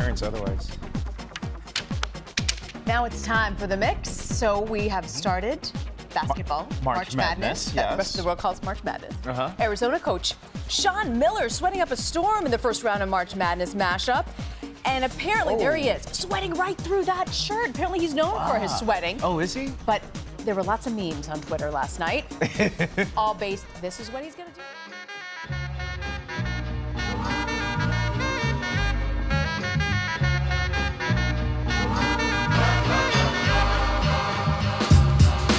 otherwise. Now it's time for the mix. So we have started basketball, March March, Madness, Madness. that The rest of the world calls March Madness. Uh-huh. Arizona coach Sean Miller sweating up a storm in the first round of March Madness mashup. And apparently, there he is, sweating right through that shirt. Apparently, he's known for his sweating. Oh, is he? But there were lots of memes on Twitter last night, all based, this is what he's going to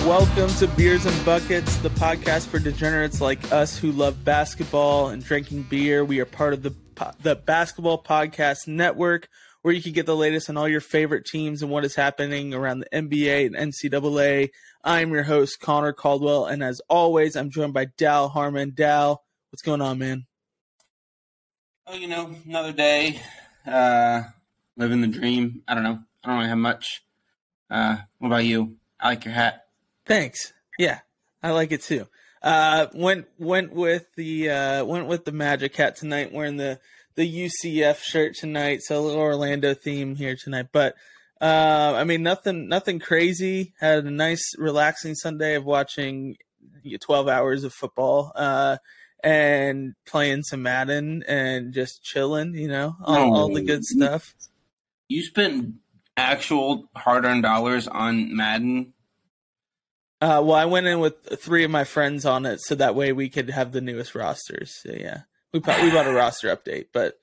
Welcome to Beers and Buckets, the podcast for degenerates like us who love basketball and drinking beer. We are part of the the Basketball Podcast Network, where you can get the latest on all your favorite teams and what is happening around the NBA and NCAA. I'm your host Connor Caldwell, and as always, I'm joined by Dal Harmon. Dal, what's going on, man? Oh, you know, another day, uh, living the dream. I don't know. I don't really have much. Uh, what about you? I like your hat. Thanks. Yeah, I like it too. Uh, went went with the uh, went with the Magic hat tonight, wearing the the UCF shirt tonight. So a little Orlando theme here tonight, but uh, I mean nothing nothing crazy. Had a nice relaxing Sunday of watching twelve hours of football. Uh, and playing some Madden and just chilling, you know, all, all the good stuff. You spent actual hard-earned dollars on Madden. Uh, well, I went in with three of my friends on it, so that way we could have the newest rosters. So, yeah, we we bought a roster update, but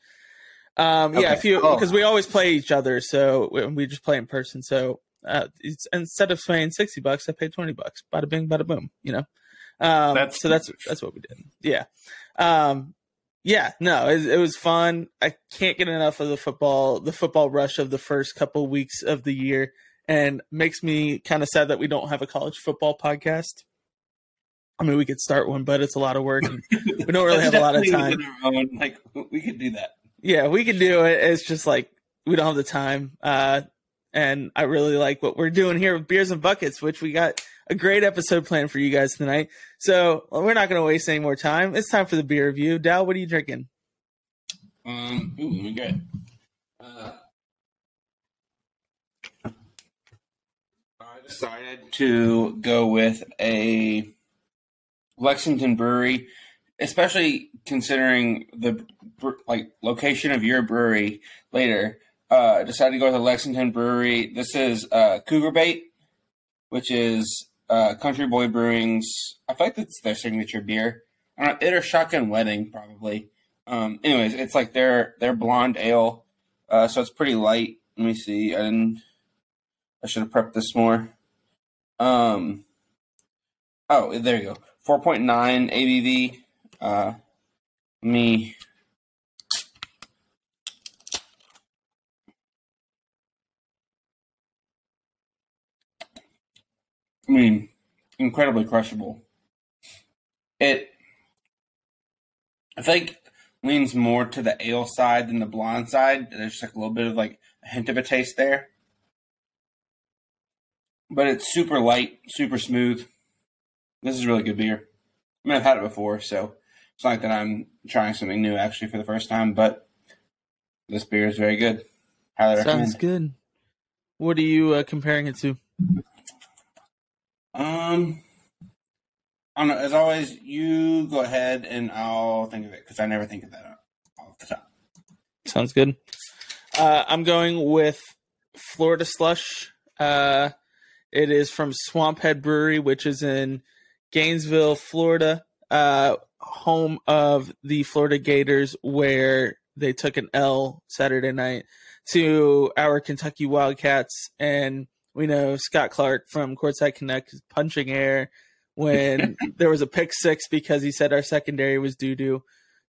um, yeah, Okay. if you Oh. because we always play each other, so we, we just play in person. So uh, it's, instead of paying sixty bucks, I paid twenty bucks. Bada bing, bada boom. You know. Um, That's- so that's that's what we did. Yeah. Um, yeah, no, it, it was fun. I can't get enough of the football, the football rush of the first couple weeks of the year, and makes me kind of sad that we don't have a college football podcast. I mean, we could start one, but it's a lot of work. And we don't really have a lot of time. own, Like we could do that. Yeah, we can do it. It's just like we don't have the time. Uh, and I really like what we're doing here with beers and buckets, which we got a great episode planned for you guys tonight. So we're not going to waste any more time. It's time for the beer review. Dal, what are you drinking? Um, ooh, let me get. Uh, decided to go with a Lexington brewery, especially considering the like location of your brewery later. Uh, decided to go with a Lexington brewery. This is uh, Cougar Bait, which is uh, Country Boy Brewing's. I think like that's their signature beer. I don't know, it or Shotgun Wedding probably. Um, anyways, it's like their their blonde ale, uh, so it's pretty light. Let me see. I didn't. I should have prepped this more. Um. Oh, there you go. Four point nine ABV. Uh, me. I mean, incredibly crushable. It I think leans more to the ale side than the blonde side. There's like a little bit of like a hint of a taste there. But it's super light, super smooth. This is really good beer. I mean, I've had it before, so it's not that I'm trying something new actually for the first time, but this beer is very good. Highly recommend. Sounds good. What are you uh, comparing it to? Um, I don't know. As always, you go ahead and I'll think of it because I never think of that off the top. Sounds good. Uh, I'm going with Florida Slush. Uh, it is from Swamphead Brewery, which is in Gainesville, Florida, uh, home of the Florida Gators, where they took an L Saturday night to our Kentucky Wildcats. And we know Scott Clark from Courtside Connect is punching air when there was a pick six because he said our secondary was doo doo,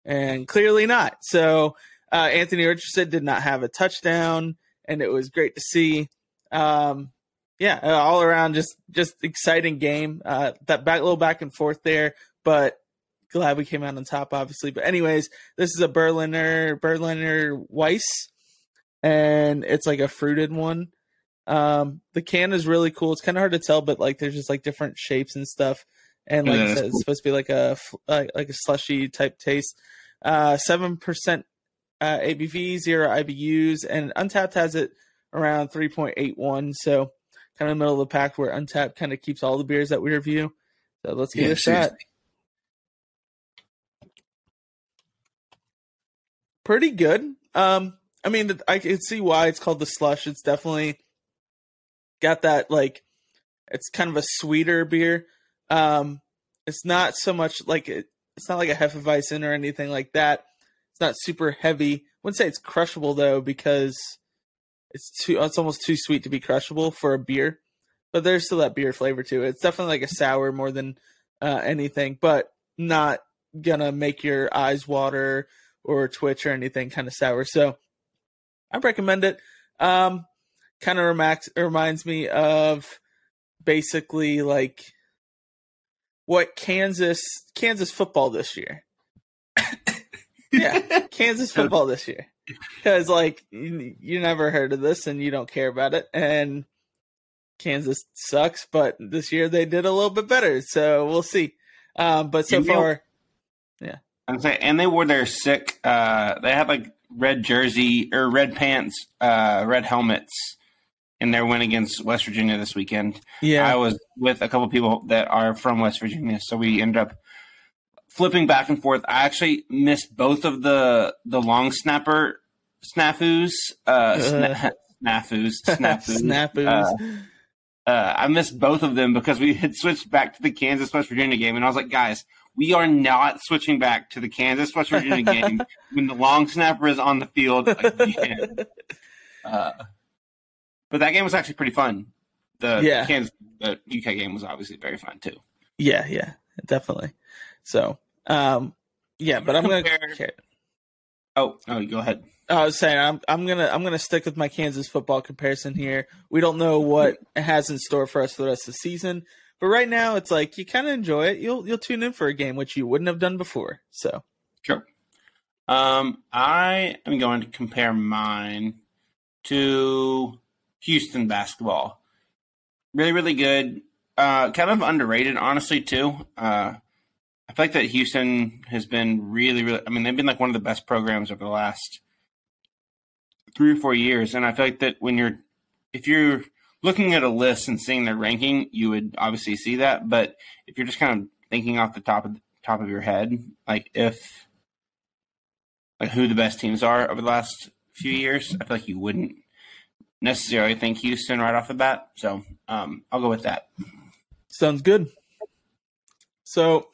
and clearly not. So uh, Anthony Richardson did not have a touchdown, and it was great to see. Um, yeah, uh, all around just just exciting game. Uh, that back little back and forth there, but glad we came out on top, obviously. But anyways, this is a Berliner Berliner Weiss, and it's like a fruited one. Um, the can is really cool. It's kind of hard to tell, but like there's just like different shapes and stuff. And like Yeah, I said, it's cool. supposed to be like a like like a slushy type taste. Uh, seven percent uh, ABV, zero IBUs, and Untappd has it around 3.81. So kind of middle of the pack where Untappd kind of keeps all the beers that we review. So let's give Yeah, it a shot. Pretty good. Um, I mean, I can see why it's called the slush. It's definitely got that like, it's kind of a sweeter beer. Um, it's not so much like it, it's not like a Hefeweizen or anything like that. It's not super heavy. wouldn't say it's crushable though because it's too it's almost too sweet to be crushable for a beer. But there's still that beer flavor to it. It's definitely like a sour more than uh, anything, but not gonna make your eyes water or twitch or anything kind of sour. So I recommend it. Um, kind of remax- reminds me of basically like what Kansas Kansas football this year. yeah, Kansas football this year. Because like you, you never heard of this and you don't care about it, and Kansas sucks. But this year they did a little bit better, so we'll see. Um, but so And they- far, I'm saying, and they wore their sick. Uh, they had like red jersey or red pants, uh, red helmets in their win against West Virginia this weekend. yeah, I was with a couple people that are from West Virginia, so we ended up flipping back and forth. I actually missed both of the the long snapper snafus, uh, sna- snafus, snafus, snapoos. Uh, uh, I missed both of them because we had switched back to the Kansas West Virginia game, and I was like, guys, we are not switching back to the Kansas West Virginia game when the long snapper is on the field again. Uh, but that game was actually pretty fun. The Yeah. Kansas, the UK game was obviously very fun too. Yeah, yeah, definitely. So, um, yeah, but I'm gonna. Compare- Oh, oh, go ahead. I was saying I'm I'm gonna I'm gonna stick with my Kansas football comparison here. We don't know what it has in store for us for the rest of the season, but right now it's like you kind of enjoy it. You'll you'll tune in for a game which you wouldn't have done before. So Sure. Um, I am going to compare mine to Houston basketball. Really, really good. Uh, kind of underrated, honestly, too. Uh, I feel like that Houston has been really, really. I mean, they've been like one of the best programs over the last three or four years, and I feel like that when you're, if you're looking at a list and seeing their ranking, you would obviously see that. But if you're just kind of thinking off the top of top of your head, like if like who the best teams are over the last few years, I feel like you wouldn't necessarily think Houston right off the bat. So um, I'll go with that. sounds good. So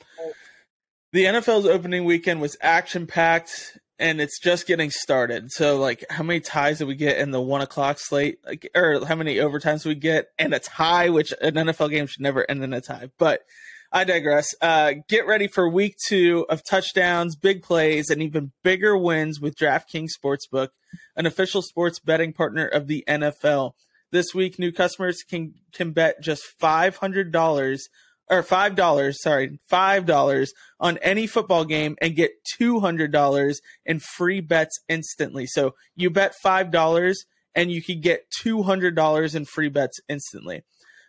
the NFL's opening weekend was action packed and it's just getting started. So like how many ties did we get in the one o'clock slate? Like or how many overtimes we get and a tie, which an NFL game should never end in a tie. But I digress. Uh, get ready for week two of touchdowns, big plays, and even bigger wins with DraftKings Sportsbook, an official sports betting partner of the NFL. This week, new customers can can bet just five hundred dollars or five dollars, sorry, five dollars on any football game and get two hundred dollars in free bets instantly. So you bet five dollars and you can get two hundred dollars in free bets instantly.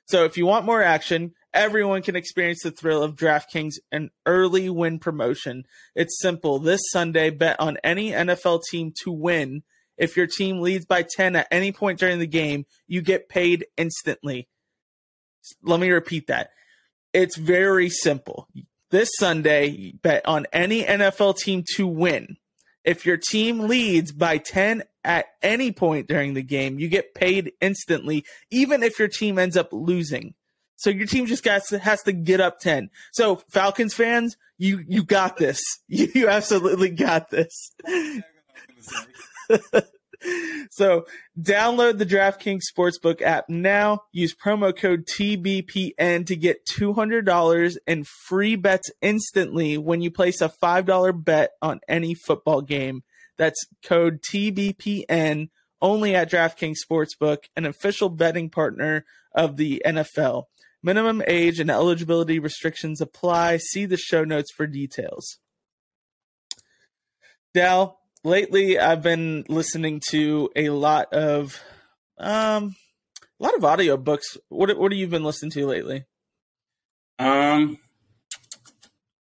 So if you want more action, everyone can experience the thrill of DraftKings an early win promotion. It's simple. This Sunday, bet on any NFL team to win. If your team leads by 10 at any point during the game, you get paid instantly. Let me repeat that. It's very simple. This Sunday, bet on any NFL team to win. If your team leads by 10 at any point during the game, you get paid instantly, even if your team ends up losing. So your team just got to, has to get up 10. So Falcons fans, you you got this. You, you absolutely got this. so download the DraftKings Sportsbook app now. Use promo code TBPN to get $200 in free bets instantly when you place a $5 bet on any football game. That's code TBPN only at DraftKings Sportsbook, an official betting partner of the NFL. Minimum age and eligibility restrictions apply. See the show notes for details. Dal, lately I've been listening to a lot of um a lot of audiobooks. What what have you been listening to lately? Um,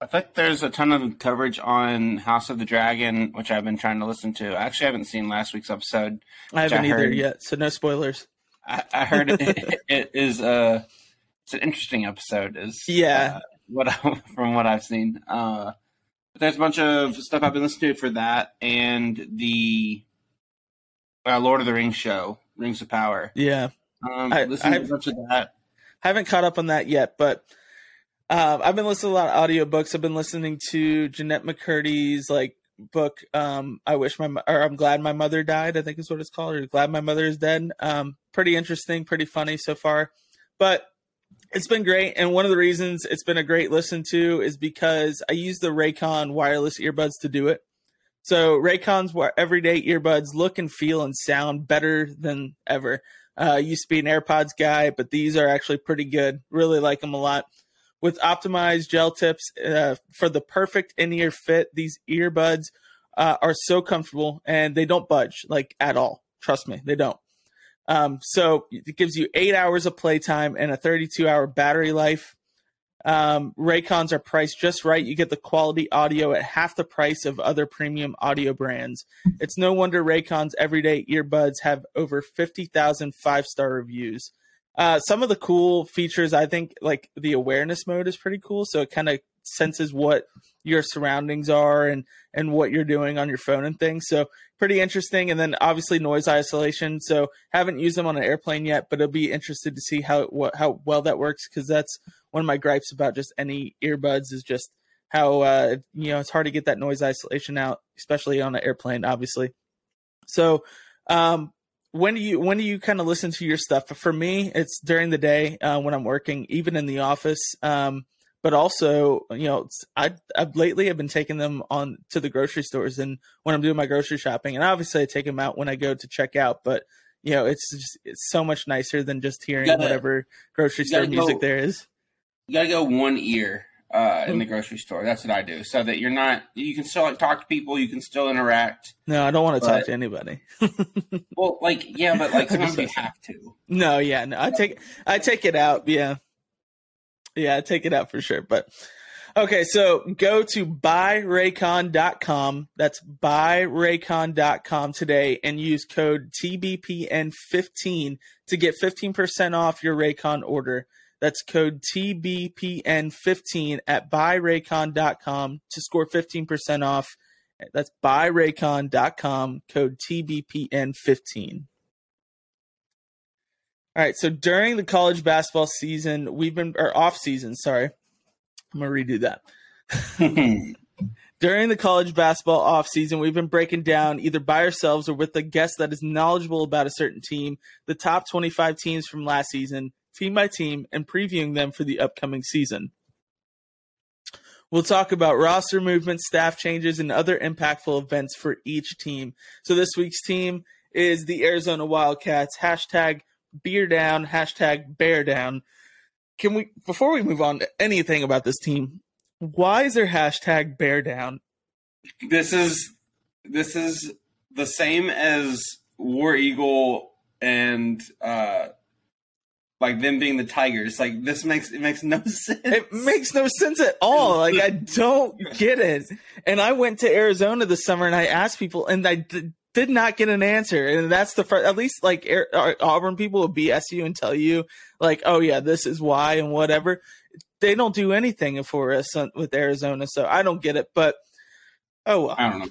I think there's a ton of coverage on House of the Dragon, which I've been trying to listen to. Actually, I actually haven't seen last week's episode. I haven't I either yet, so no spoilers. I, I heard it, it is a it's an interesting episode. Is Yeah. uh, what I, from what I've seen. Uh, but there's a bunch of stuff I've been listening to for that and the uh, Lord of the Rings show, Rings of Power. Yeah, Um, I- listening to I've- a bunch of that. haven't caught up on that yet, but um, I've been listening to a lot of audiobooks. I've been listening to Jennette McCurdy's like book. Um, I wish my or I'm glad my mother died. I think is what it's called. Or glad my mother is dead. Um, pretty interesting, pretty funny so far, but it's been great. And one of the reasons it's been a great listen to is because I use the Raycon wireless earbuds to do it. So Raycon's everyday earbuds look and feel and sound better than ever. Uh, used to be an AirPods guy, but these are actually pretty good. Really like them a lot. With optimized gel tips uh, for the perfect in-ear fit, these earbuds uh, are so comfortable and they don't budge like at all. Trust me, they don't. Um, so it gives you eight hours of playtime and a 32-hour battery life. Um, Raycons are priced just right. You get the quality audio at half the price of other premium audio brands. It's no wonder Raycon's everyday earbuds have over 50,000 five star reviews. Uh, some of the cool features, I think, like the awareness mode is pretty cool. So it kind of senses what your surroundings are and and what you're doing on your phone and things. So pretty interesting. And then obviously noise isolation. So haven't used them on an airplane yet, but I'll be interested to see how what how well that works because that's one of my gripes about just any earbuds is just how uh, you know it's hard to get that noise isolation out, especially on an airplane, obviously. So, um, when do you when do you kind of listen to your stuff? For me, it's during the day uh, when I'm working, even in the office. Um, but also, you know, I I've lately have been taking them on to the grocery stores and when I'm doing my grocery shopping, and obviously I take them out when I go to check out. But you know, it's just it's so much nicer than just hearing gotta- whatever grocery store gotta music go- there is. You gotta go one ear uh, in the grocery store. That's what I do, so that you're not. You can still like talk to people. You can still interact. No, I don't want to talk to anybody. Well, like yeah, but like sometimes you have to. No, yeah, no, I take I take it out. Yeah, yeah, take it out for sure. But okay, so go to buyraycon.com. That's buyraycon.com today and use code TBPN15 to get 15% off your Raycon order. That's code TBPN15 at buyraycon.com to score 15% off. That's buyraycon.com, code TBPN15. All right, so during the college basketball season, we've been or off season, sorry. I'm gonna redo that. During the college basketball off season, we've been breaking down either by ourselves or with a guest that is knowledgeable about a certain team, the top 25 teams from last season, team by team, and previewing them for the upcoming season. We'll talk about roster movement, staff changes, and other impactful events for each team. So this week's team is the Arizona Wildcats. Hashtag beer down, hashtag bear down. Can we, before we move on to anything about this team, why is there hashtag bear down? this is this is the same as War Eagle and uh like them being the Tigers. Like this makes it makes no sense. It makes no sense at all. Like, I don't get it. And I went to Arizona this summer and I asked people, and I did not get an answer. And that's the first, at least like Air, Auburn people will BS you and tell you, like, oh, yeah, this is why and whatever. They don't do anything for us with Arizona. So I don't get it. But oh, well. I don't know.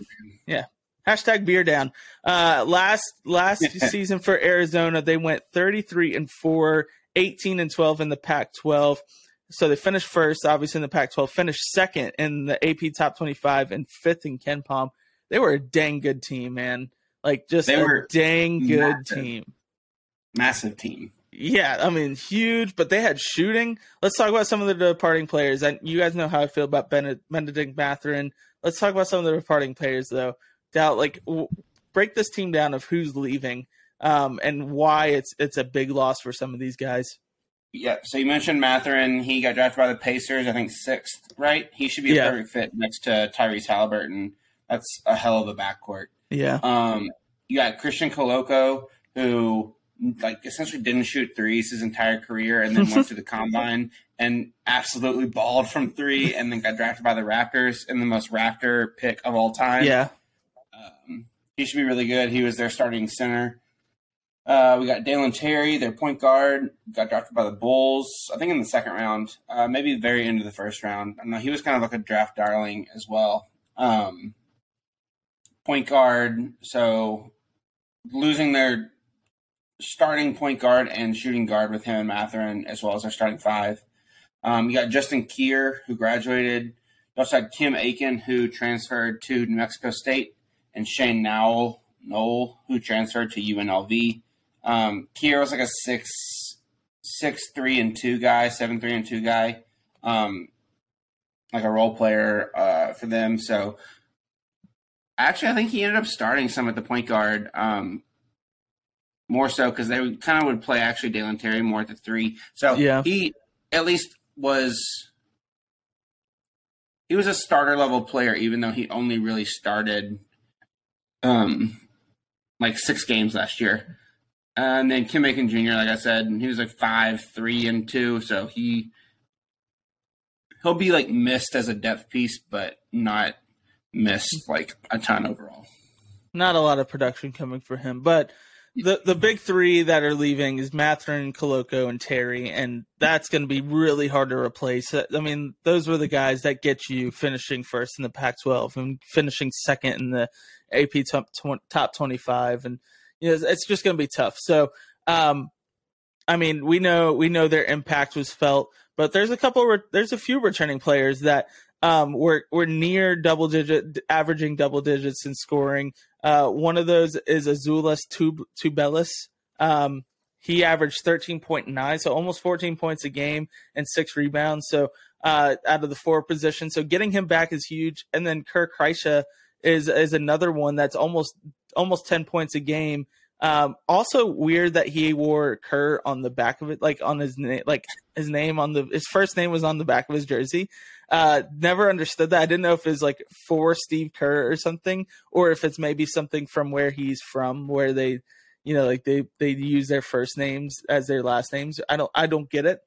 Yeah. Hashtag beer down. Uh, last last season for Arizona, they went 33 and 4, 18 and 12 in the Pac 12. So they finished first, obviously, in the Pac 12, finished second in the AP Top 25, and fifth in KenPom. They were a dang good team, man. Like, just They a were dang good massive. team. Massive team. Yeah, I mean, huge, but they had shooting. Let's talk about some of the departing players. And you guys know how I feel about Bennett, Bennedict Mathurin. Let's talk about some of the departing players, though. Doubt, like, w- break this team down of who's leaving um, and why it's it's a big loss for some of these guys. Yeah. So you mentioned Mathurin. He got drafted by the Pacers, I think sixth, right? He should be a Yeah. perfect fit next to Tyrese Halliburton. That's a hell of a backcourt. Yeah, Um, you got Christian Koloko, who like essentially didn't shoot threes his entire career, and then went to the combine and absolutely balled from three, and then got drafted by the Raptors in the most Raptor pick of all time. Yeah, um, he should be really good. He was their starting center. Uh, we got Dalen Terry, their point guard, got drafted by the Bulls, I think in the second round, uh, maybe very end of the first round. I know he was kind of like a draft darling as well. Um, point guard, so losing their starting point guard and shooting guard with him and Mathurin, as well as their starting five. Um, you got Justin Kier, who graduated. You also had Kim Aiken, who transferred to New Mexico State, and Shane Nowell, Noel, who transferred to UNLV. Um, Kier was like a six, six three and two guy, seven three and two guy, um, like a role player uh, for them. So actually, I think he ended up starting some at the point guard, um, more so because they would, kind of would play actually Dalen Terry more at the three. So Yeah. he at least was. He was a starter level player, even though he only really started, um, like six games last year. And then Kim Aiken Jr., like I said, he was like five, three, and two, so he he'll be like missed as a depth piece, but not missed like a ton overall. not a lot of production coming for him, but the the big three that are leaving is Mathurin, Koloko, and Terry, and that's going to be really hard to replace. I mean, those were the guys that get you finishing first in the Pac-12 and finishing second in the AP top top 25, and you know it's just going to be tough. So, um, I mean, we know we know their impact was felt, but there's a couple, re- there's a few returning players that um, were were near double digit, averaging double digits in scoring. Uh, one of those is Azuolas Tub- Tubelis. Um, he averaged 13.9, so almost 14 points a game and six rebounds. So uh, out of the four positions, so getting him back is huge. And then Kerr Kriisa is is another one that's almost almost 10 points a game. Um, also weird that he wore Kerr on the back of it, like on his name, like his name on the his first name was on the back of his jersey. Uh, never understood that. I didn't know if it's like for Steve Kerr or something, or if it's maybe something from where he's from, where they, you know, like they they use their first names as their last names. I don't I don't get it.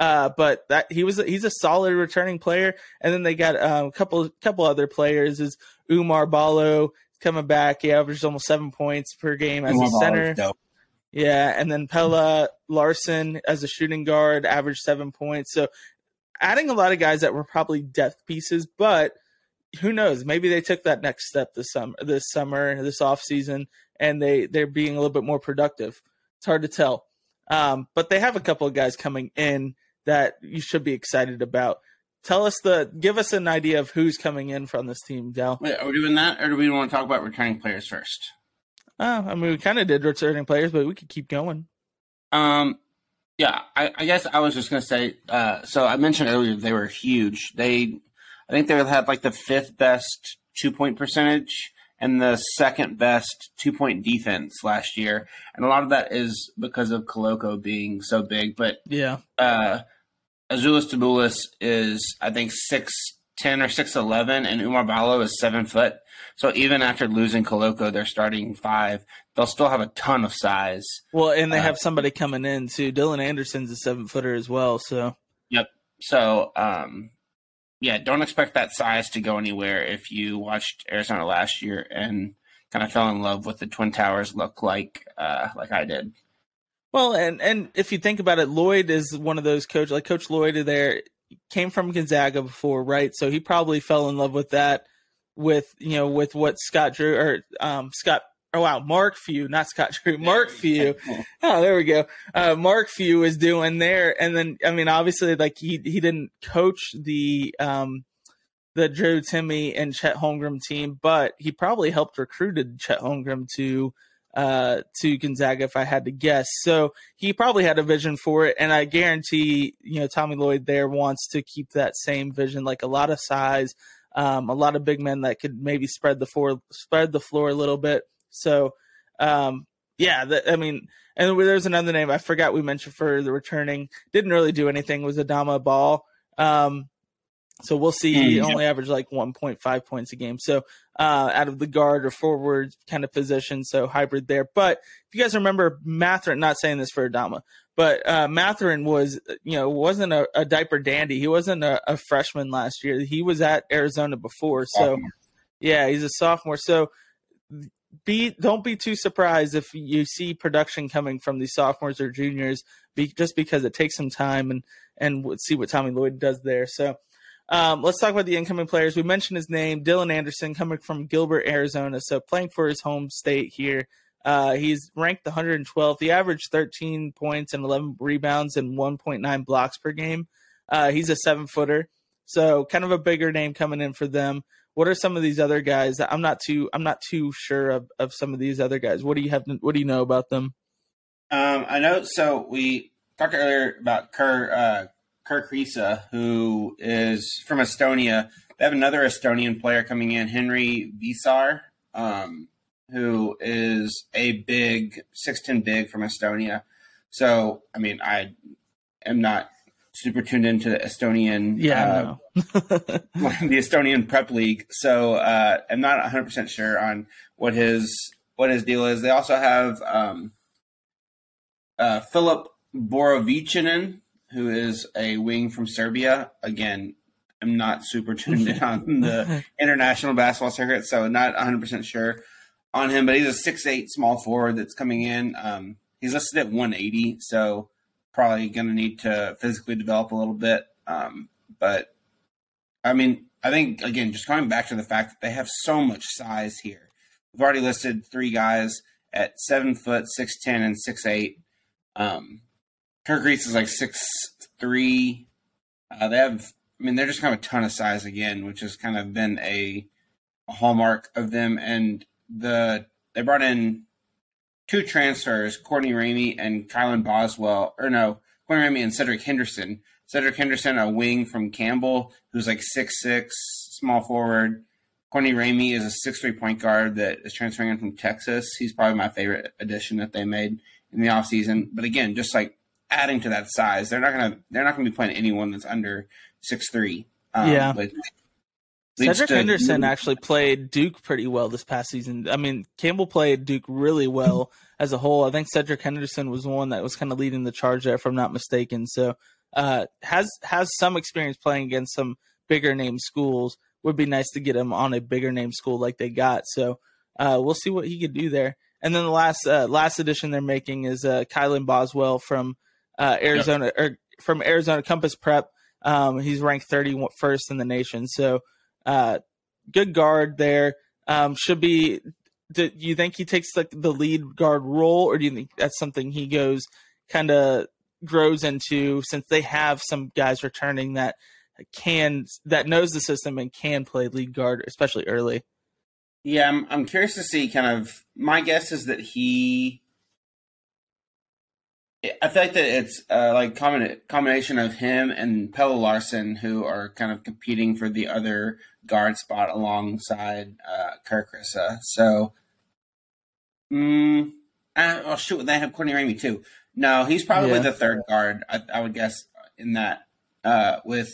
Uh, but that he was he's a solid returning player, and then they got um, a couple couple other players. Is Oumar Ballo coming back? He averaged almost seven points per game as a center. Yeah, and then Pelle Larsson as a shooting guard averaged seven points. So adding a lot of guys that were probably depth pieces, but who knows? Maybe they took that next step this summer, this summer, this off season, and they they're being a little bit more productive. It's hard to tell, um, but they have a couple of guys coming in that you should be excited about. Tell us the give us an idea of who's coming in from this team, Dell. Wait, are we doing that, or do we want to talk about returning players first? Oh, I mean, we kind of did returning players, but we could keep going. Um, yeah, I, I guess I was just gonna say. Uh, so I mentioned earlier they were huge. They, I think they had like the fifth best two point percentage and the second best two point defense last year, and a lot of that is because of Koloko being so big. But Yeah, uh, Azuolas Tubelis is I think six ten or six eleven, and Oumar Ballo is seven foot. So even after losing Koloko, their starting five, they'll still have a ton of size. well, and they Uh, have somebody coming in too. Dylan Anderson's a seven footer as well, so yep. So, um, yeah, don't expect that size to go anywhere if you watched Arizona last year and kind of fell in love with the Twin Towers look like, uh, like I did. Well, and and if you think about it, Lloyd is one of those coach like Coach Lloyd there came from Gonzaga before, right? So he probably fell in love with that with you know with what Scott Drew or um Scott oh wow Mark Few not Scott Drew Mark Few. Oh there we go. Uh Mark Few is doing there. And then I mean obviously like he he didn't coach the um the Drew Timme and Chet Holmgren team but he probably helped recruited Chet Holmgren to uh to Gonzaga if I had to guess so he probably had a vision for it and I guarantee you know Tommy Lloyd there wants to keep that same vision like a lot of size um, a lot of big men that could maybe spread the floor spread the floor a little bit. So um, yeah, I mean, and there's another name I forgot we mentioned for the returning didn't really do anything was Adama Bal. Um, So we'll see. He mm, only averaged like 1.5 points a game. So uh, out of the guard or forward kind of position, so hybrid there. But if you guys remember, Mathurin, not saying this for Adama, but uh, Mathurin was, you know, wasn't a, a diaper dandy. He wasn't a, a, freshman last year. He was at Arizona before. So, yeah, he's a sophomore. So be don't be too surprised if you see production coming from these sophomores or juniors, be, just because it takes some time and and see what Tommy Lloyd does there. So um, let's talk about the incoming players. We mentioned his name, Dylan Anderson, coming from Gilbert, Arizona. So playing for his home state here. Uh, he's ranked 112th. He averaged 13 points and 11 rebounds and 1.9 blocks per game. Uh, he's a seven footer, so kind of a bigger name coming in for them. What are some of these other guys? I'm not too I'm not too sure of, of some of these other guys. What do you have? What do you know about them? Um, I know. So we talked earlier about Kerr uh, Kerr Kriisa, who is from Estonia. They have another Estonian player coming in, Henri Veesaar, um, who is a big six ten big from Estonia. So I mean, I am not super tuned into the Estonian, yeah, uh, the Estonian prep league. So uh, I'm not 100 percent sure on what his what his deal is. They also have um, uh, Filip Borovicanin, who is a wing from Serbia. Again, I'm not super tuned in on the international basketball circuit, so not 100 percent sure on him. But he's a six eight small forward that's coming in. Um, he's listed at 180, so probably going to need to physically develop a little bit. Um, but I mean, I think again, just coming back to the fact that they have so much size here. We've already listed three guys at seven foot, six ten, and six eight. Um, Kerr Kriisa is like six three. Uh, they have, I mean, they're just kind of a ton of size again, which has kind of been a, a hallmark of them. And the they brought in two transfers, Courtney Ramey and Kylan Boswell, or no, Courtney Ramey and Cedric Henderson. Cedric Henderson, a wing from Campbell, who's like six six, small forward. Courtney Ramey is a six three point guard that is transferring in from Texas. He's probably my favorite addition that they made in the offseason. But again, just like adding to that size, they're not gonna they're not gonna be playing anyone that's under six three. Um, yeah. But Cedric to, Henderson actually played Duke pretty well this past season. I mean, Campbell played Duke really well as a whole. I think Cedric Henderson was one that was kind of leading the charge there, if I'm not mistaken. So uh, has has some experience playing against some bigger name schools. Would be nice to get him on a bigger name school like they got. So uh, we'll see what he could do there. And then the last uh, last addition they're making is uh, Kylan Boswell from uh, Arizona yep. or from Arizona Compass Prep. Um, he's ranked 31st in the nation. So uh, good guard there. Um, should be. Do you think he takes like the lead guard role, or do you think that's something he goes kind of grows into since they have some guys returning that can that knows the system and can play lead guard, especially early? Yeah, I'm I'm curious to see kind of my guess is that he I feel like that it's uh, like combina- combination of him and Pelle Larsson, who are kind of competing for the other guard spot alongside uh, Kerr Kriisa. So, mm, uh, oh shoot, they have Courtney Ramey too. No, he's probably yeah. the third guard. I, I, would guess in that uh, with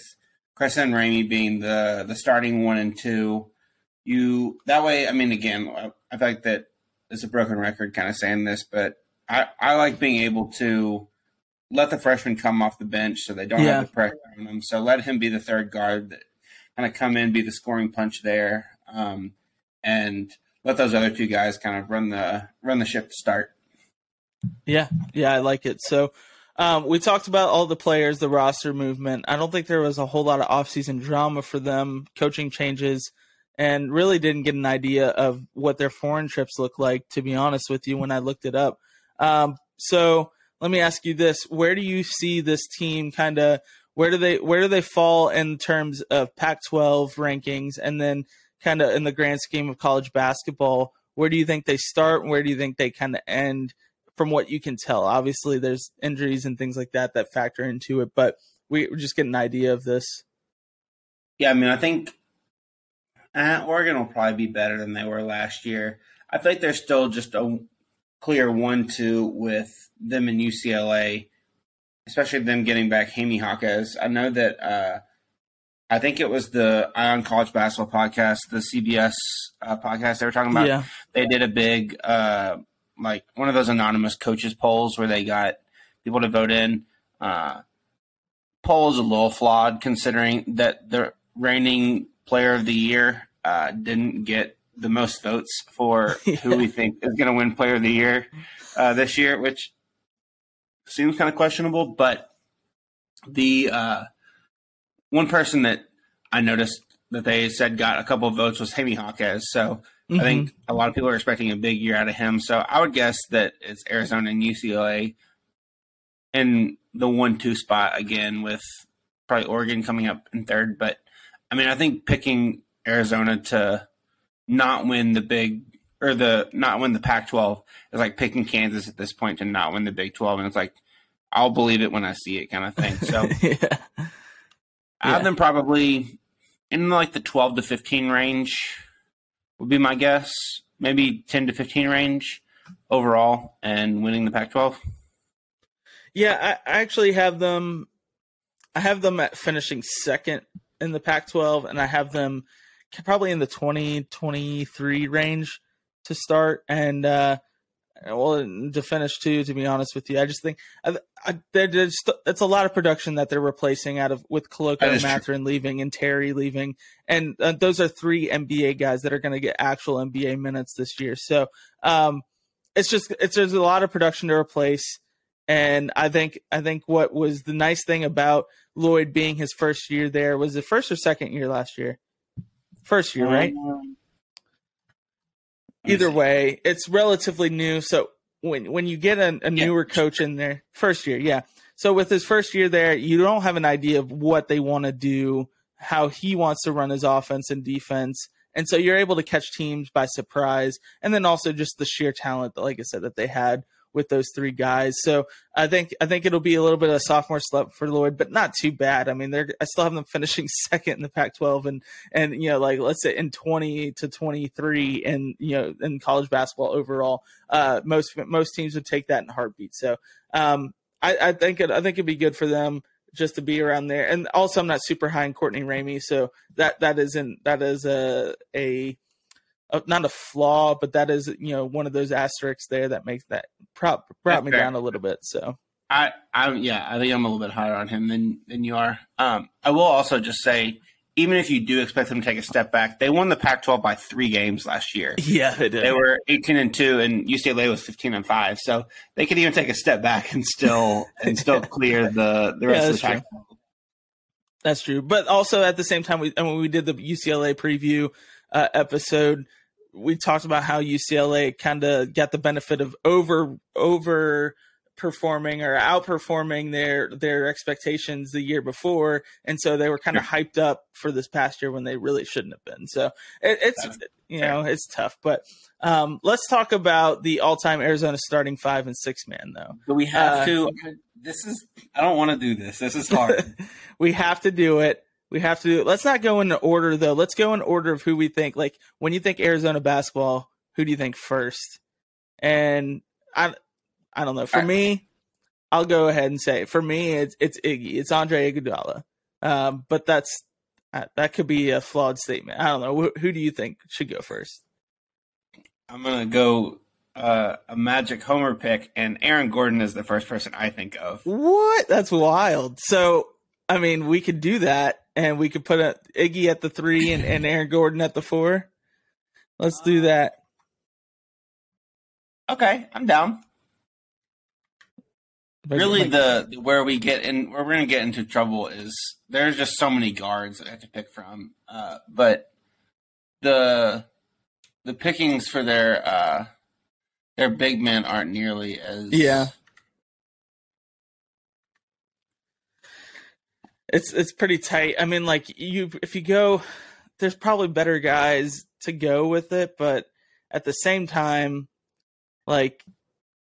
Kriisa and Ramey being the the starting one and two. You that way. I mean, again, I, I feel like that is a broken record, kind of saying this, but I, I like being able to let the freshman come off the bench so they don't yeah. have the pressure on them. So let him be the third guard that kind of come in, be the scoring punch there, um, and let those other two guys kind of run the run the ship to start. Yeah, yeah, I like it. So um, we talked about all the players, the roster movement. I don't think there was a whole lot of offseason drama for them, coaching changes, and really didn't get an idea of what their foreign trips look like. To be honest with you, when I looked it up, um, so let me ask you this: Where do you see this team kind of? Where do they where do they fall in terms of Pac-12 rankings, and then kind of in the grand scheme of college basketball? Where do you think they start? And where do you think they kind of end? From what you can tell, obviously there's injuries and things like that that factor into it, but we just get an idea of this. Yeah, I mean, I think uh, Oregon will probably be better than they were last year. I think they're still just a clear one two with them in UCLA, especially them getting back Jaime Jaquez. I know that uh, I think it was the Eye on College Basketball podcast, the CBS uh, podcast they were talking about. Yeah. They did a big, uh, like one of those anonymous coaches polls where they got people to vote in. Uh, poll is a little flawed considering that the reigning player of the year uh, didn't get the most votes for who we think is going to win player of the year uh, this year, which seems kind of questionable. But the uh, one person that I noticed that they said got a couple of votes was Jaime Jaquez. So I think a lot of people are expecting a big year out of him. So I would guess that it's Arizona and UCLA in the one-two spot again, with probably Oregon coming up in third. But I mean, I think picking Arizona to not win the big or the not win the Pac-12 is like picking Kansas at this point to not win the Big 12, and it's like I'll believe it when I see it, kind of thing. So yeah. I have them probably in like the 12 to 15 range would be my guess. Maybe 10 to 15 range overall and winning the Pac 12. Yeah, I, I actually have them. I have them at finishing second in the Pac-12, and I have them probably in the 20, 23 range to start, and uh, well to finish too. To be honest with you, I just think I, I, there's it's a lot of production that they're replacing out of with That and. Mathurin leaving and Terry leaving, and uh, those are three NBA guys that are going to get actual NBA minutes this year. So um, it's just it's there's a lot of production to replace. And I think I think what was the nice thing about Lloyd being his first year there was the first or second year last year. First year, right? Um, Either way, it's relatively new. So when when you get a, a Yeah. newer coach in there, first year, yeah. So with his first year there, you don't have an idea of what they want to do, how he wants to run his offense and defense. And so you're able to catch teams by surprise. And then also just the sheer talent that, like I said, that they had with those three guys. So I think I think it'll be a little bit of a sophomore slump for Lloyd, but not too bad. I mean, they're I still have them finishing second in the Pac-12, and and you know, like let's say in 20 to 23, and you know, in college basketball overall, uh, most most teams would take that in heartbeat. So um, I, I think it, I think it'd be good for them just to be around there. And also, I'm not super high in Courtney Ramey, so that that isn't that is a a uh, not a flaw, but that is you know one of those asterisks there that makes that prop brought That's me fair. down a little bit. So I, I'm yeah, I think I'm a little bit higher on him than than you are. Um, I will also just say, even if you do expect them to take a step back, they won the Pac-12 by three games last year. yeah, it They were 18 and two, and UCLA was 15 and five. So they could even take a step back and still and still clear the the Yeah, rest of that's the true. Pac. That's true. But also at the same time, we and when we did the UCLA preview uh, episode, we talked about how UCLA kind of got the benefit of over over performing or outperforming their their expectations the year before, and so they were kind of hyped up for this past year when they really shouldn't have been. So it, it's That's you know it's tough. But um, let's talk about the all time Arizona starting five and six man though. But we have Uh, to. This is. I don't want to do this. This is hard. we have to do it. We have to. Let's not go in order though. Let's go in order of who we think. Like when you think Arizona basketball, who do you think first? And I, I don't know. For right. me, I'll go ahead and say for me, it's it's Iggy. It's Andre Iguodala. Um, but that's uh, that could be a flawed statement. I don't know. Who, who do you think should go first? I'm gonna go uh, a Magic Homer pick, and Aaron Gordon is the first person I think of. What? That's wild. So, I mean, we could do that, and we could put a Iggy at the three and, and Aaron Gordon at the four. Let's do that. Okay, I'm down. really Like- the, the where we get in where we're gonna get into trouble is there's just so many guards that I have to pick from. Uh, but the the pickings for their uh, their big men aren't nearly as Yeah. It's it's pretty tight. I mean, like you, if you go, there's probably better guys to go with it, but at the same time, like,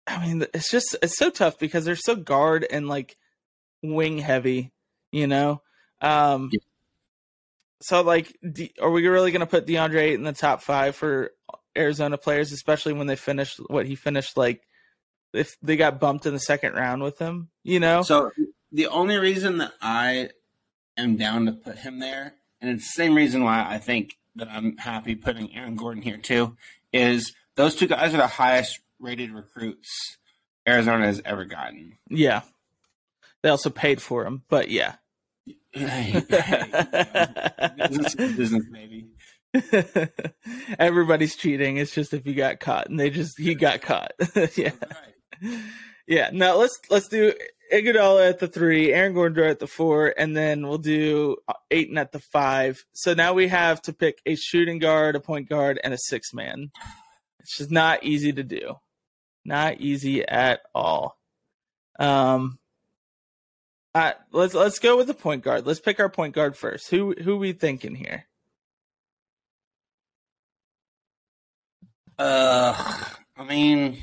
I mean, it's just it's so tough because they're so guard and like wing heavy, you know. Um, Yeah. So, like, D- are we really going to put DeAndre in the top five for Arizona players, especially when they finished what he finished like? If they got bumped in the second round with him, you know? So the only reason that I am down to put him there, and it's the same reason why I think that I'm happy putting Aaron Gordon here too. Is those two guys are the highest rated recruits Arizona has ever gotten. Yeah. They also paid for him, but yeah. Hey, hey, business business, baby. Everybody's cheating. It's just if you got caught, and they just he got caught. yeah, Right. Yeah. Now let's let's do Iguodala at the three, Aaron Gordon at the four, and then we'll do Ayton at the five. So now we have to pick a shooting guard, a point guard, and a six man. It's just not easy to do. Not easy at all. Um. Uh, let's let's go with the point guard. Let's pick our point guard first. Who who we thinking here? Uh, I mean,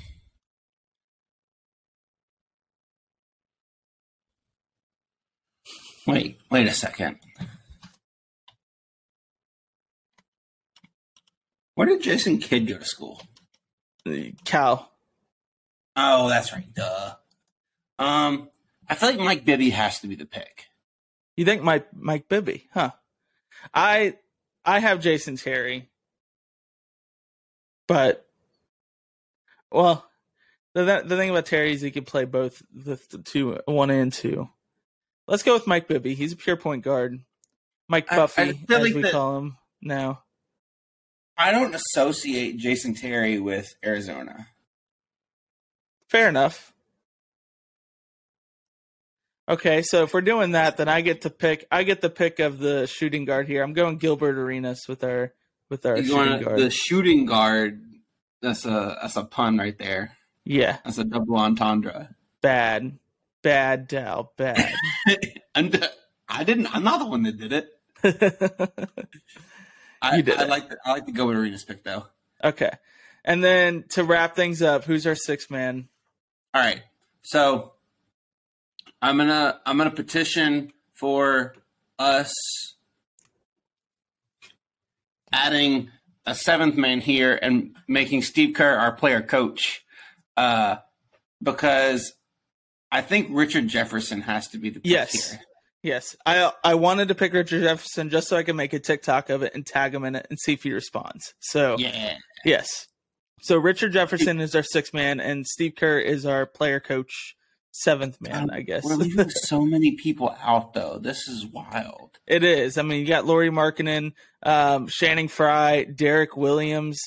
wait, wait a second. Where did Jason Kidd go to school? Cal. Oh, that's right. Duh. Um, I feel like Mike Bibby has to be the pick. You think Mike Mike Bibby, huh? I I have Jason Terry. But well, the the thing about Terry is he can play both the, the two one and two. Let's go with Mike Bibby. He's a pure point guard. Mike I- I Buffy, as like we that- call him now. I don't associate Jason Terry with Arizona. Fair enough. Okay, so if we're doing that, then I get to pick. I get the pick of the shooting guard here. I'm going Gilbert Arenas with our with our You're shooting guard. the shooting guard. That's a that's a pun right there. yeah, That's a double entendre. bad, bad, Dal, bad. and uh, I didn't. I'm not the one that did it. I, did I it. like. The, I like to go with Arenas pick though. okay, and then to wrap things up, who's our sixth man? All right. So I'm gonna I'm gonna petition for us adding a seventh man here and making Steve Kerr our player coach, uh, because I think Richard Jefferson has to be the pick Yes. here. Yes, I I wanted to pick Richard Jefferson just so I could make a TikTok of it and tag him in it and see if he responds. So Yeah. yes, so Richard Jefferson is our sixth man, and Steve Kerr is our player coach, seventh man, I guess. We're leaving so many people out though. This is wild. It is. I mean, you got Lauri Markkanen, um, Channing Frye, Derrick Williams,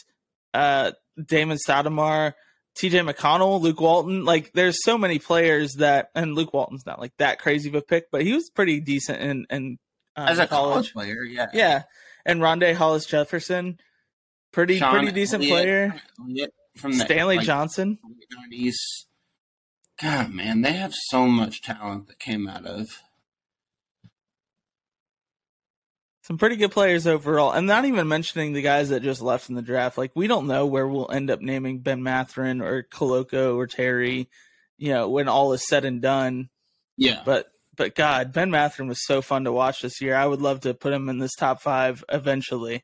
uh, Damon Stoudemire, TJ McConnell, Luke Walton. Like, there's so many players that, and Luke Walton's not like that crazy of a pick, but he was pretty decent in, in um, As a college player, yeah. Yeah, and Rondae Hollis Jefferson, pretty Sean pretty decent Elliott- player. Elliott from the Stanley like, Johnson. 90s. God, man, they have so much talent that came out of. Some pretty good players overall, and not even mentioning the guys that just left in the draft. Like we don't know where we'll end up naming Ben Mathurin or Koloko or Terry, you know, when all is said and done. Yeah, But but God, Ben Mathurin was so fun to watch this year. I would love to put him in this top five eventually,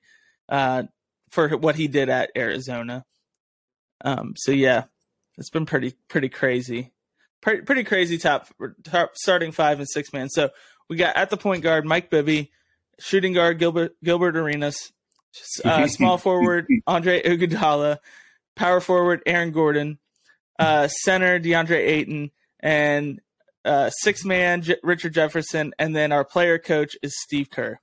uh, for what he did at Arizona. Um, so yeah, it's been pretty pretty crazy, pretty, pretty crazy top top starting five and six man. So we got at the point guard Mike Bibby, shooting guard Gilbert Gilbert Arenas, uh, small forward Andre Iguodala, power forward Aaron Gordon, uh, center DeAndre Ayton, and uh, six man J- Richard Jefferson, and then our player coach is Steve Kerr.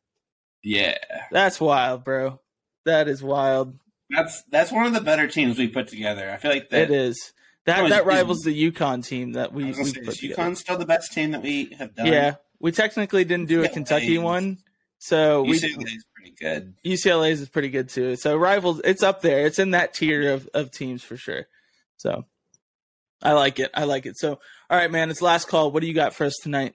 yeah. That's wild, bro. That is wild. That's that's one of the better teams we put together. I feel like that it is. That No, that rivals the UConn team that we, we say, put is together. Still the best team that we have done? Yeah, we technically didn't do a Kentucky one, so we UCLA is pretty good. UCLA's is pretty good too. So rivals, it's up there. It's in that tier of, of teams for sure. So I like it. I like it. So all right, man, it's last call. What do you got for us tonight?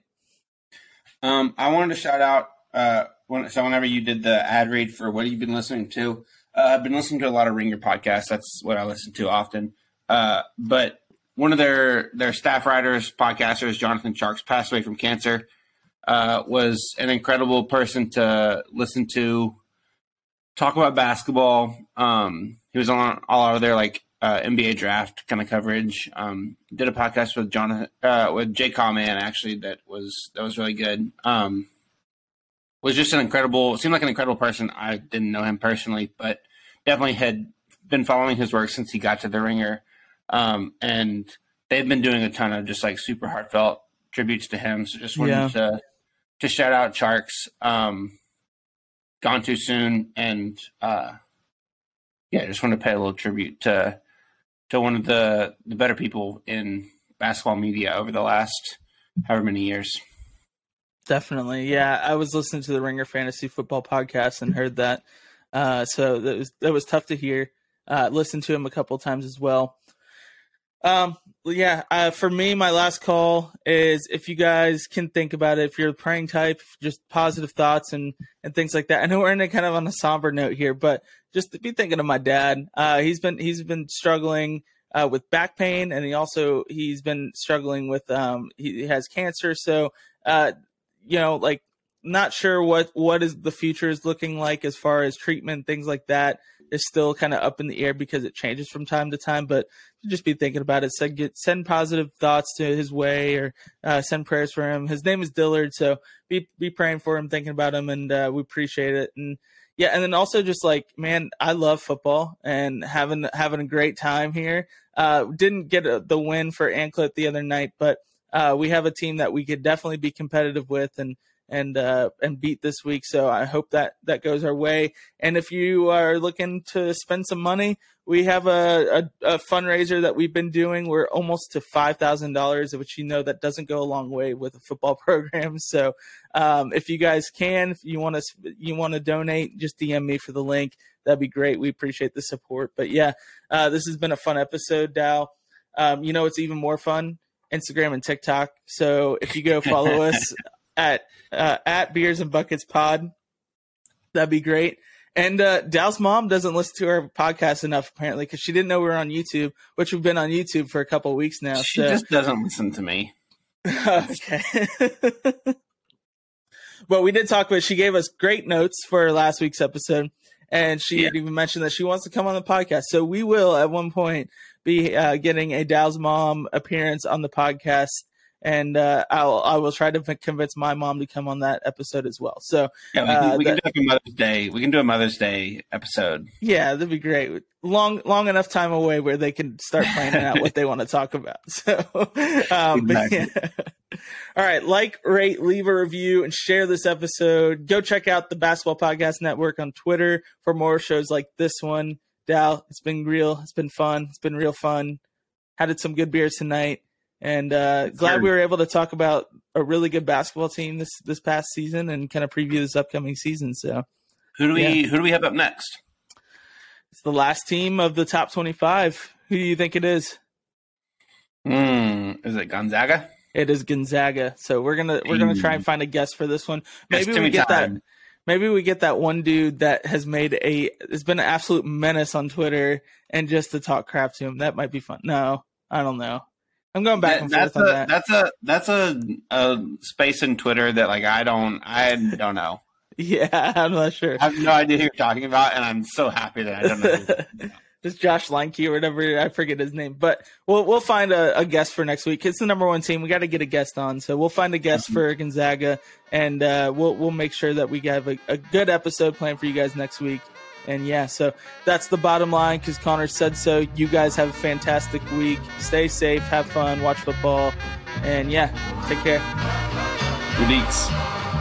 Um, I wanted to shout out uh, when, so whenever you did the ad read for what you've been listening to, uh, I've been listening to a lot of Ringer podcasts. That's what I listen to often. Uh, but one of their their staff writers, podcasters, Jonathan Tjarks, passed away from cancer. Uh, was an incredible person to listen to, talk about basketball. Um, he was on all of their like uh, NBA draft kind of coverage. Um, did a podcast with Jonathan uh, with J. Kyle Mann actually that was that was really good. Um, was just an incredible, seemed like an incredible person. I didn't know him personally, but definitely had been following his work since he got to the ringer. Um, and they've been doing a ton of just like super heartfelt tributes to him. So just wanted Yeah. to to shout out Tjarks. Um, gone too soon, and uh, yeah, I just want to pay a little tribute to to one of the the better people in basketball media over the last however many years. Definitely, yeah. I was listening to the Ringer Fantasy Football podcast and heard that, uh, so that was that was tough to hear. Uh, listened to him a couple times as well. Um, yeah. Uh, for me, my last call is if you guys can think about it, if you're the praying type, just positive thoughts and and things like that. I know we're in a kind of on a somber note here, but just be thinking of my dad. Uh, he's been he's been struggling uh, with back pain, and he also he's been struggling with um he, he has cancer. So uh, you know, like not sure what what is the future is looking like as far as treatment, things like that is still kind of up in the air because it changes from time to time. But just be thinking about it. Send get send positive thoughts to his way or uh, send prayers for him. His name is Dillard, so be be praying for him, thinking about him, and uh, we appreciate it. And yeah, and then also just like man, I love football and having having a great time here. Uh, didn't get a, the win for Anklet the other night, but uh, we have a team that we could definitely be competitive with and and uh, and beat this week. So I hope that that goes our way. And if you are looking to spend some money, we have a, a, a fundraiser that we've been doing. We're almost to five thousand dollars, which you know that doesn't go a long way with a football program. So um, if you guys can, if you want to you want to donate, just DM me for the link. That'd be great. We appreciate the support. But yeah, uh, this has been a fun episode, Dow. Um, you know, it's even more fun Instagram and TikTok. So if you go follow us at uh, at Beers and Buckets Pod, that'd be great. And uh, Dow's mom doesn't listen to our podcast enough apparently because she didn't know we were on YouTube, which we've been on YouTube for a couple of weeks now. She so just doesn't listen to me. okay. but we did talk about. She gave us great notes for last week's episode, and she had even mentioned that she wants to come on the podcast. So we will at one point be uh, getting a Dow's mom appearance on the podcast, and uh, I'll I will try to convince my mom to come on that episode as well. So Yeah, we can, Uh, we can that- do like a Mother's Day. We can do a Mother's Day episode. yeah, that'd be great. Long long enough time away where they can start planning out what they want to talk about. So, um, Exactly. yeah. All right, like, rate, leave a review, and share this episode. Go check out the Basketball Podcast Network on Twitter for more shows like this one. Dal, it's been real. It's been fun. It's been real fun. Had some good beers tonight, and uh, glad we were able to talk about a really good basketball team this this past season and kind of preview this upcoming season. So Who do we Yeah. Who do we have up next? it's the last team of the top twenty-five. Who do you think it is? Hmm, is it Gonzaga? It is Gonzaga. So we're gonna we're gonna try and find a guest for this one. Maybe we get that. Maybe we get that one dude that has made a has been an absolute menace on Twitter, and just to talk crap to him. That might be fun. No, I don't know. I'm going back That- and that's forth a on that. that's a that's a, a space in Twitter that like I don't I don't know. Yeah, I'm not sure. I have no idea who you're talking about, and I'm so happy that I don't know. It's Josh Leinke or whatever. I forget his name, but we'll we'll find a, a guest for next week. It's the number one team. We got to get a guest on, so we'll find a guest for Gonzaga, and uh, we'll we'll make sure that we have a, a good episode planned for you guys next week. And yeah, so that's the bottom line because Connor said so. You guys have a fantastic week. Stay safe, have fun, watch football, and yeah, take care. Good eats.